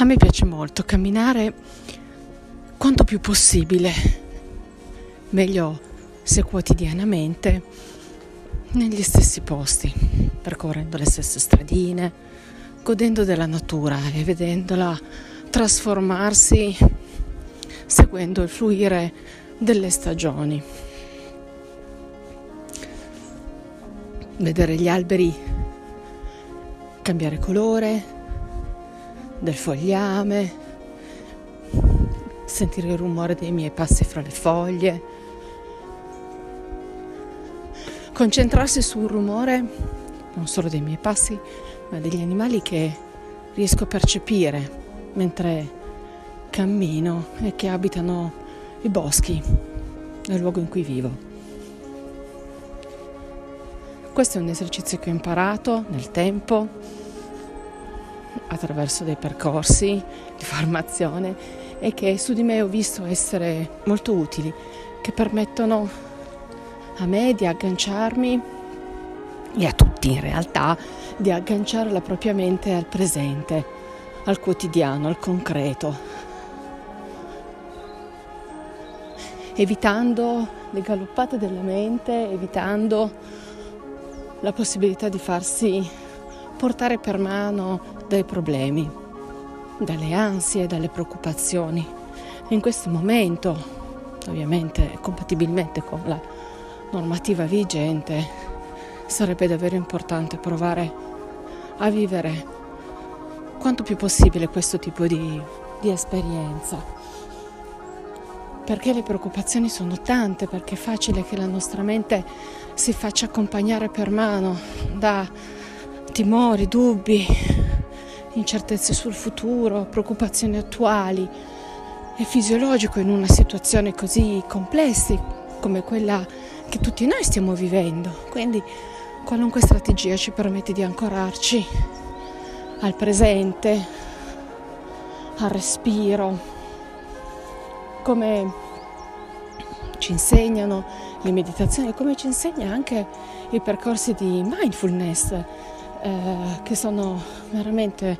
A me piace molto camminare quanto più possibile, meglio se quotidianamente, negli stessi posti, percorrendo le stesse stradine, godendo della natura e vedendola trasformarsi seguendo il fluire delle stagioni. Vedere gli alberi cambiare colore, del fogliame, sentire il rumore dei miei passi fra le foglie, concentrarsi sul rumore non solo dei miei passi, ma degli animali che riesco a percepire mentre cammino e che abitano i boschi, nel luogo in cui vivo. Questo è un esercizio che ho imparato nel tempo attraverso dei percorsi di formazione e che su di me ho visto essere molto utili, che permettono a me di agganciarmi e a tutti in realtà di agganciare la propria mente al presente, al quotidiano, al concreto, evitando le galoppate della mente, evitando la possibilità di farsi portare per mano dai problemi, dalle ansie, dalle preoccupazioni. In questo momento, ovviamente compatibilmente con la normativa vigente, sarebbe davvero importante provare a vivere quanto più possibile questo tipo di, di esperienza. Perché le preoccupazioni sono tante, perché è facile che la nostra mente si faccia accompagnare per mano da timori, dubbi, incertezze sul futuro, preoccupazioni attuali. È fisiologico in una situazione così complessa come quella che tutti noi stiamo vivendo. Quindi qualunque strategia ci permette di ancorarci al presente, al respiro, come ci insegnano le meditazioni, come ci insegna anche i percorsi di mindfulness eh, che sono veramente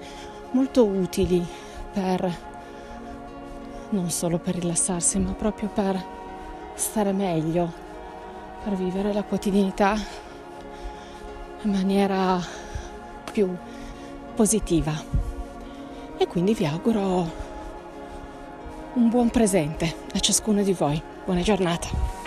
molto utili per non solo per rilassarsi, ma proprio per stare meglio, per vivere la quotidianità in maniera più positiva. E quindi vi auguro un buon presente a ciascuno di voi. Buona giornata.